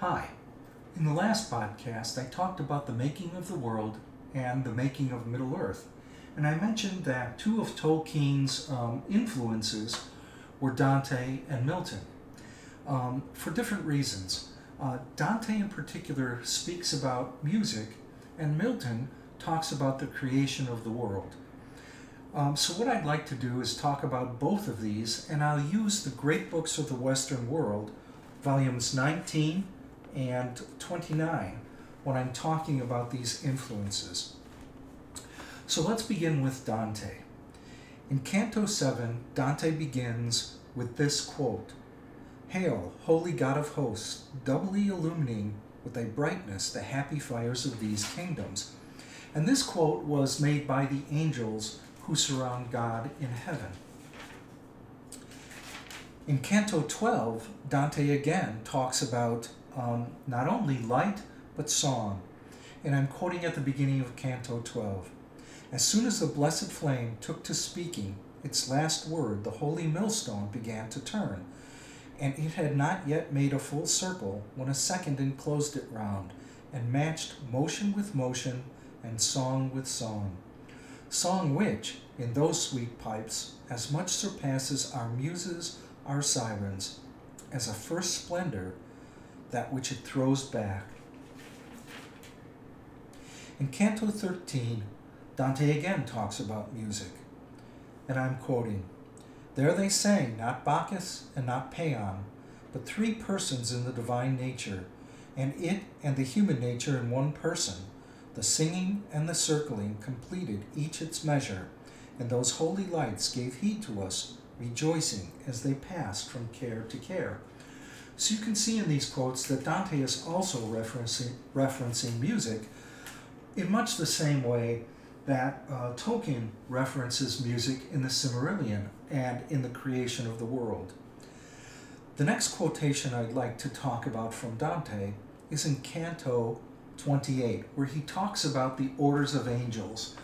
Hi. In the last podcast, I talked about the making of the world and the making of Middle Earth. And I mentioned that two of Tolkien's um, influences were Dante and Milton um, for different reasons. Uh, Dante, in particular, speaks about music, and Milton talks about the creation of the world. Um, so, what I'd like to do is talk about both of these, and I'll use the Great Books of the Western World, volumes 19 and 29, when I'm talking about these influences. So, let's begin with Dante. In Canto 7, Dante begins with this quote Hail, holy God of hosts, doubly illumining with thy brightness the happy fires of these kingdoms. And this quote was made by the angels who surround God in heaven. In Canto 12, Dante again talks about um, not only light, but song. And I'm quoting at the beginning of Canto 12. As soon as the blessed flame took to speaking its last word, the holy millstone began to turn, and it had not yet made a full circle when a second enclosed it round, and matched motion with motion and song with song song which, in those sweet pipes, as much surpasses our muses, our sirens, as a first splendor, that which it throws back. In Canto 13, Dante again talks about music, and I'm quoting There they sang not Bacchus and not Paeon, but three persons in the divine nature, and it and the human nature in one person the singing and the circling completed each its measure, and those holy lights gave heed to us, rejoicing as they passed from care to care. So you can see in these quotes that Dante is also referencing, referencing music in much the same way that uh, Tolkien references music in the Silmarillion and in the creation of the world. The next quotation I'd like to talk about from Dante is in Canto 28, where he talks about the orders of angels.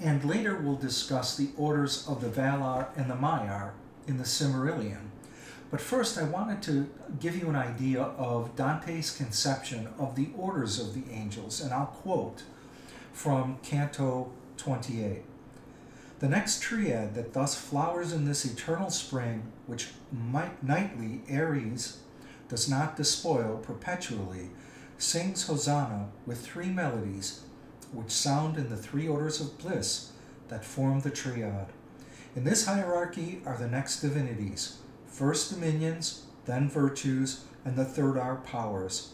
And later we'll discuss the orders of the Valar and the Maiar in the Silmarillion. But first, I wanted to give you an idea of Dante's conception of the orders of the angels, and I'll quote from Canto 28. The next triad that thus flowers in this eternal spring, which nightly Aries does not despoil perpetually, sings Hosanna with three melodies which sound in the three orders of bliss that form the triad. In this hierarchy are the next divinities first dominions, then virtues, and the third are powers.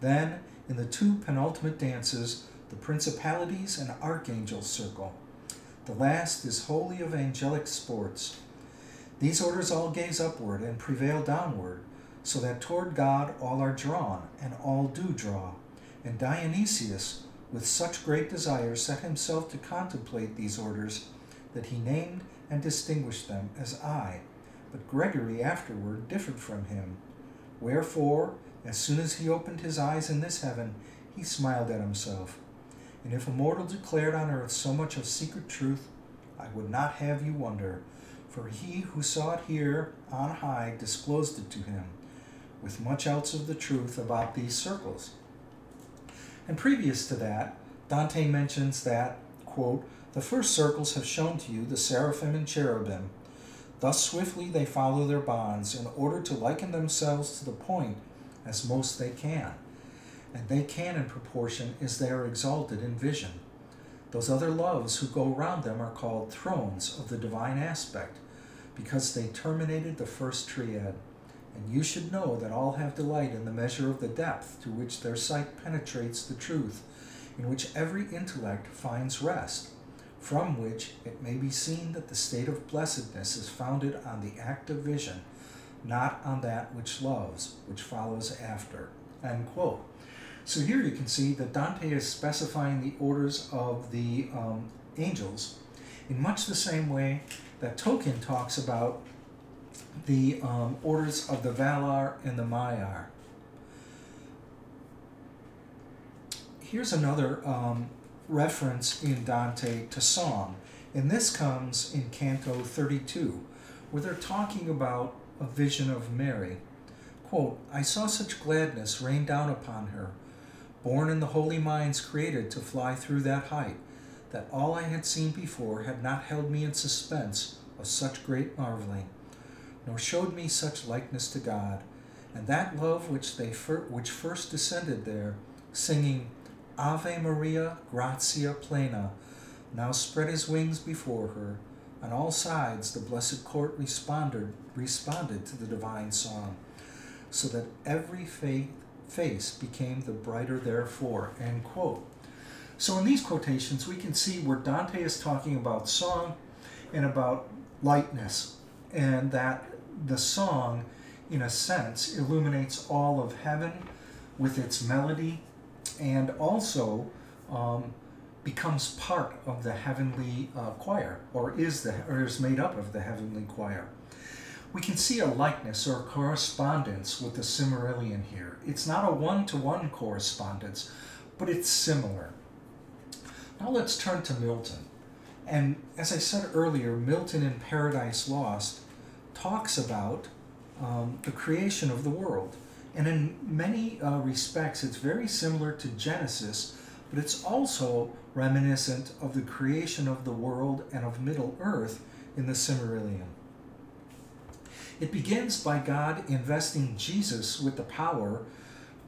Then, in the two penultimate dances, the principalities and archangels circle. The last is wholly of angelic sports. These orders all gaze upward and prevail downward, so that toward God all are drawn, and all do draw. And Dionysius, with such great desire, set himself to contemplate these orders that he named and distinguished them as I. But Gregory afterward differed from him. Wherefore, as soon as he opened his eyes in this heaven, he smiled at himself. And if a mortal declared on earth so much of secret truth, I would not have you wonder, for he who saw it here on high disclosed it to him with much else of the truth about these circles. And previous to that, Dante mentions that, quote, the first circles have shown to you the seraphim and cherubim. Thus swiftly they follow their bonds in order to liken themselves to the point as most they can. And they can in proportion as they are exalted in vision. Those other loves who go round them are called thrones of the divine aspect, because they terminated the first triad. And you should know that all have delight in the measure of the depth to which their sight penetrates the truth, in which every intellect finds rest, from which it may be seen that the state of blessedness is founded on the act of vision, not on that which loves, which follows after. End quote. So here you can see that Dante is specifying the orders of the um, angels in much the same way that Tolkien talks about the um, orders of the Valar and the Maiar. Here's another um, reference in Dante to song, and this comes in Canto 32, where they're talking about a vision of Mary. Quote, I saw such gladness rain down upon her, born in the holy minds created to fly through that height, that all I had seen before had not held me in suspense of such great marveling, nor showed me such likeness to God, and that love which they fir- which first descended there, singing Ave Maria, gratia plena, now spread his wings before her. On all sides the blessed court responded responded to the divine song, so that every faith, face became the brighter therefore. End quote. So in these quotations, we can see where Dante is talking about song and about lightness, and that the song, in a sense, illuminates all of heaven with its melody and also um, becomes part of the heavenly uh, choir, or is the or is made up of the heavenly choir. We can see a likeness or correspondence with the Silmarillion here. It's not a one-to-one correspondence, but it's similar. Now let's turn to Milton. And as I said earlier, Milton in Paradise Lost talks about um, the creation of the world. And in many uh, respects, it's very similar to Genesis, but it's also reminiscent of the creation of the world and of Middle Earth in the Silmarillion. It begins by God investing Jesus with the power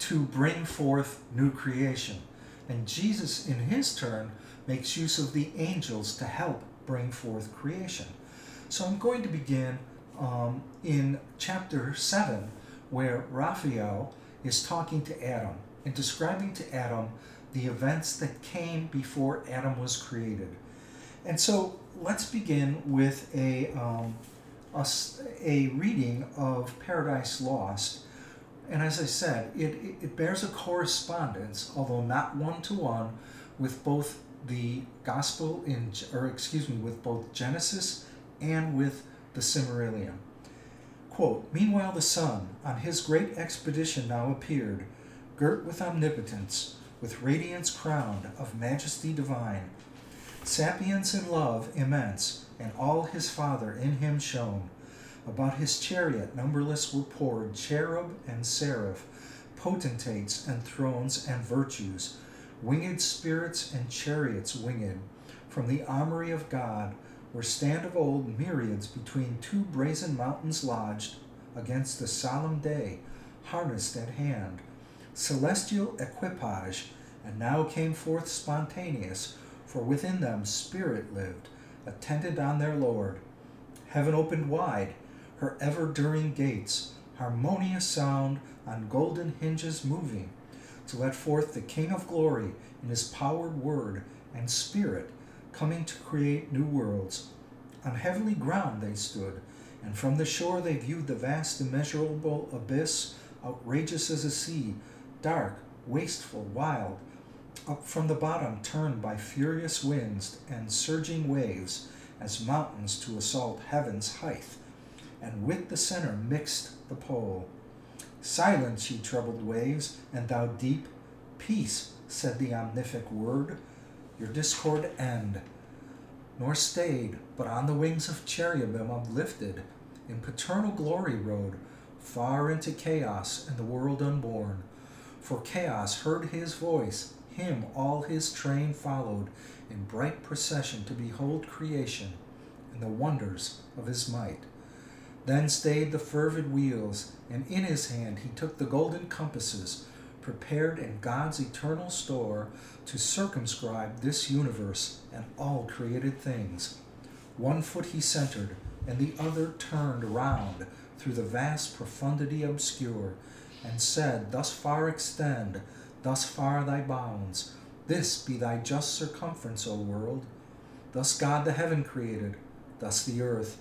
to bring forth new creation. And Jesus, in his turn, makes use of the angels to help bring forth creation. So I'm going to begin um, in chapter 7 where Raphael is talking to Adam and describing to Adam the events that came before Adam was created. And so let's begin with a, um, a, a, reading of Paradise Lost. And as I said, it, it bears a correspondence, although not one to one, with both the Gospel in, or excuse me, with both Genesis and with the Silmarillion. Quote, Meanwhile the sun, on his great expedition now appeared, girt with omnipotence, with radiance crowned of majesty divine, sapience and love immense, and all his Father in him shone. About his chariot numberless were poured cherub and seraph, potentates and thrones and virtues, winged spirits and chariots winged, from the armory of God where stand of old myriads between two brazen mountains lodged against the solemn day, harnessed at hand, celestial equipage, and now came forth spontaneous, for within them spirit lived, attended on their Lord. Heaven opened wide, her ever during gates, harmonious sound on golden hinges moving, to let forth the King of glory in his powered word and spirit coming to create new worlds. On heavenly ground they stood, and from the shore they viewed the vast, immeasurable abyss, outrageous as a sea, dark, wasteful, wild. Up from the bottom, turned by furious winds and surging waves, as mountains to assault heaven's height, and with the center mixed the pole. Silence, ye troubled waves, and thou deep, peace, said the omnific word your discord end, nor stayed, but on the wings of cherubim uplifted, in paternal glory rode, far into chaos and the world unborn. For chaos heard his voice, him all his train followed, in bright procession to behold creation and the wonders of his might. Then stayed the fervid wheels, and in his hand he took the golden compasses, prepared in God's eternal store to circumscribe this universe and all created things. One foot he centered, and the other turned round through the vast profundity obscure, and said, Thus far extend, thus far thy bounds, this be thy just circumference, O world. Thus God the heaven created, thus the earth,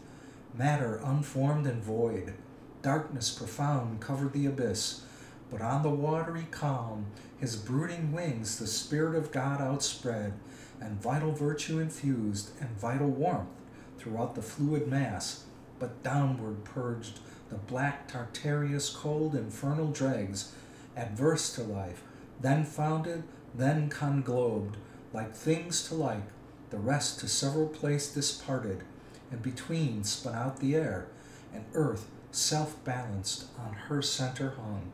matter unformed and void. Darkness profound covered the abyss but on the watery calm, his brooding wings the Spirit of God outspread, and vital virtue infused, and vital warmth throughout the fluid mass, but downward purged the black Tartareous cold infernal dregs, adverse to life, then founded, then conglobed, like things to like, the rest to several place disparted, and between spun out the air, and earth self balanced, on her center hung.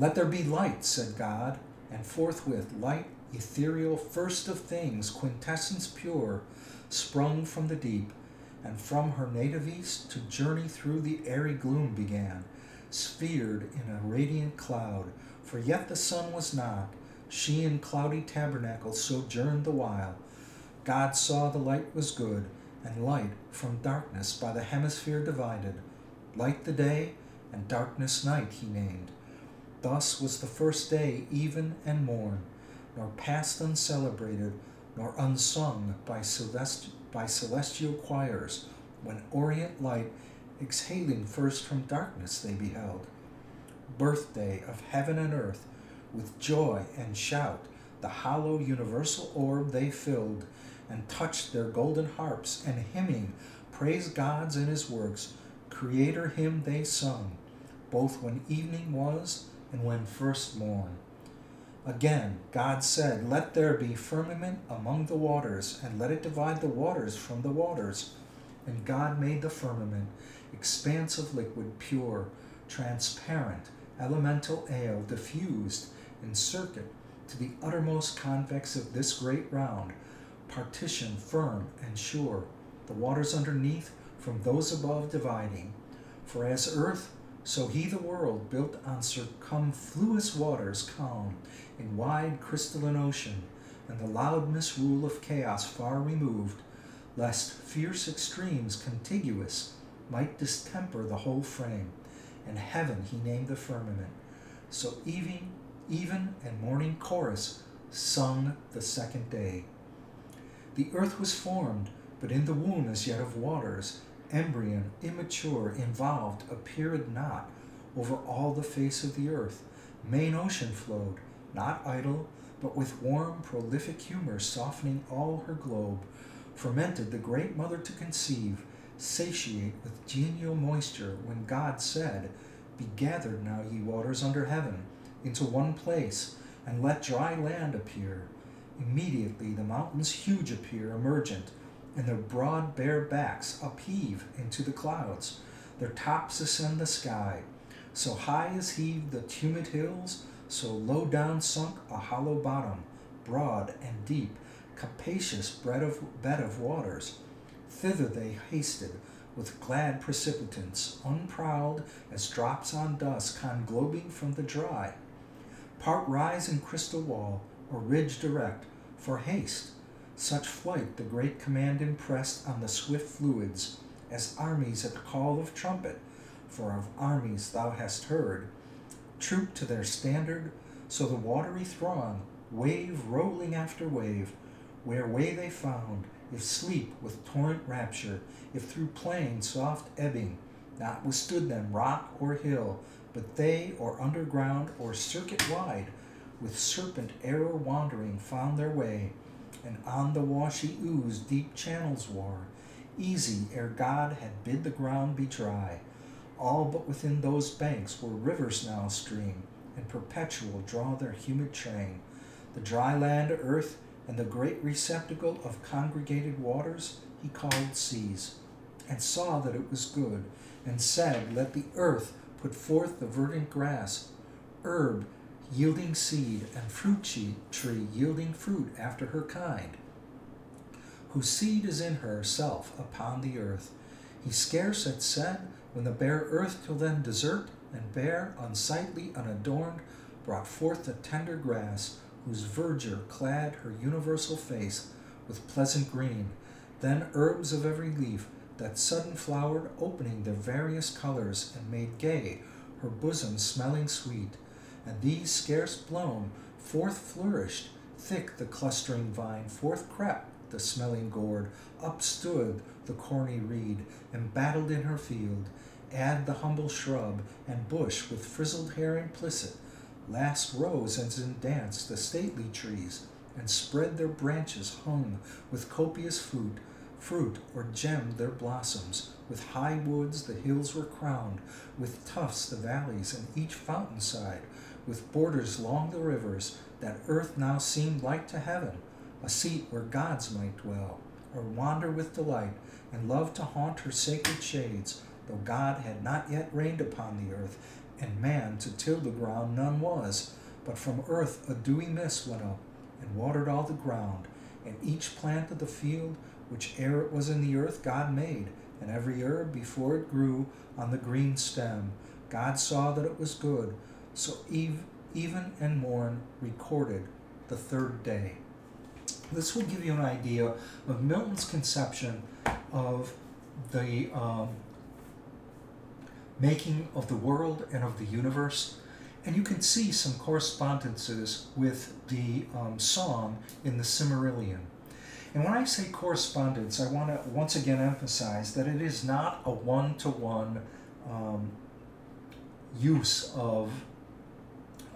Let there be light, said God, and forthwith light, ethereal, first of things, quintessence pure, sprung from the deep, and from her native east to journey through the airy gloom began, sphered in a radiant cloud, for yet the sun was not. She in cloudy tabernacle sojourned the while. God saw the light was good, and light from darkness by the hemisphere divided. Light the day, and darkness night he named. Thus was the first day even and morn, nor passed uncelebrated, nor unsung by, celest- by celestial choirs, when orient light exhaling first from darkness they beheld. Birthday of heaven and earth, with joy and shout, the hollow universal orb they filled, and touched their golden harps, and hymning, praise God's and his works, Creator hymn they sung, both when evening was and when first morn. Again, God said, Let there be firmament among the waters, and let it divide the waters from the waters. And God made the firmament, expanse of liquid, pure, transparent, elemental ale, diffused in circuit to the uttermost convex of this great round, partition firm and sure, the waters underneath from those above dividing. For as earth, so he the world built on circumfluous waters calm, in wide crystalline ocean, and the loud misrule of chaos far removed, lest fierce extremes contiguous might distemper the whole frame. And heaven he named the firmament. So even, even and morning chorus sung the second day. The earth was formed, but in the womb as yet of waters, embryon, immature, involved, appeared not over all the face of the earth. Main ocean flowed, not idle, but with warm, prolific humor softening all her globe, fermented the great mother to conceive, satiate with genial moisture, when God said, Be gathered now, ye waters under heaven, into one place, and let dry land appear. Immediately the mountains huge appear, emergent, and their broad bare backs upheave into the clouds. Their tops ascend the sky. So high is heaved the tumid hills, so low down sunk a hollow bottom, broad and deep, capacious bed of, bed of waters. Thither they hasted with glad precipitance, unprowled as drops on dust conglobing from the dry. Part rise in crystal wall, or ridge direct, for haste. Such flight the great command impressed on the swift fluids, as armies at the call of trumpet, for of armies thou hast heard, troop to their standard, so the watery throng, wave rolling after wave, where way they found, if sleep with torrent rapture, if through plain soft ebbing, not withstood them rock or hill, but they, or underground, or circuit wide, with serpent error wandering, found their way, and on the washy ooze deep channels wore, easy ere God had bid the ground be dry. All but within those banks where rivers now stream, and perpetual draw their humid train. The dry land, earth, and the great receptacle of congregated waters he called seas, and saw that it was good, and said, Let the earth put forth the verdant grass, herb yielding seed, and fruit tree yielding fruit after her kind, whose seed is in herself upon the earth. He scarce had said, when the bare earth till then desert and bare, unsightly, unadorned, brought forth the tender grass, whose verdure clad her universal face with pleasant green, then herbs of every leaf, that sudden flowered, opening their various colors, and made gay her bosom smelling sweet, and these scarce blown, forth flourished, thick the clustering vine, forth crept the smelling gourd, up stood the corny reed, embattled in her field, add the humble shrub, and bush with frizzled hair implicit, last rose and dance the stately trees, and spread their branches hung with copious fruit, fruit or gemmed their blossoms. With high woods the hills were crowned, with tufts the valleys, and each fountain side, with borders long the rivers, that earth now seemed like to heaven, a seat where gods might dwell, or wander with delight, and love to haunt her sacred shades, though God had not yet reigned upon the earth, and man to till the ground none was. But from earth a dewy mist went up, and watered all the ground, and each plant of the field, which ere it was in the earth, God made, and every herb before it grew on the green stem. God saw that it was good. So eve, even and morn recorded the third day. This will give you an idea of Milton's conception of the um, making of the world and of the universe. And you can see some correspondences with the um, song in the Silmarillion. And when I say correspondence, I want to once again emphasize that it is not a one to one use of,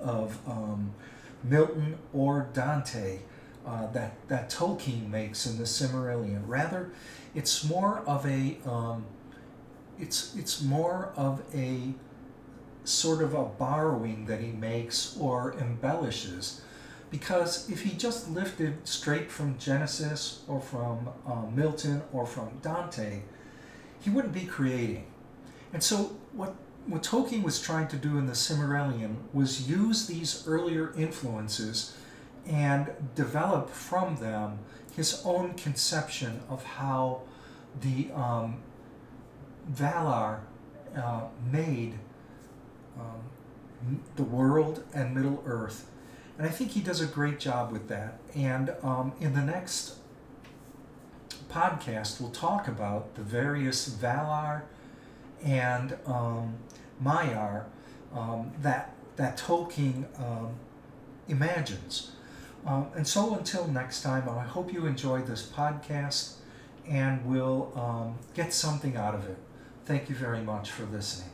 of um, Milton or Dante uh, that, that Tolkien makes in the Silmarillion. Rather, it's more of a um, it's it's more of a sort of a borrowing that he makes or embellishes because if he just lifted straight from Genesis or from uh, Milton or from Dante, he wouldn't be creating. And so what what Tolkien was trying to do in the Silmarillion was use these earlier influences and develop from them his own conception of how the um, Valar uh, made um, the world and Middle Earth. And I think he does a great job with that. And um, in the next podcast, we'll talk about the various Valar and um, um, that, that Tolkien um, imagines. Um, and so until next time, I hope you enjoyed this podcast and will um, get something out of it. Thank you very much for listening.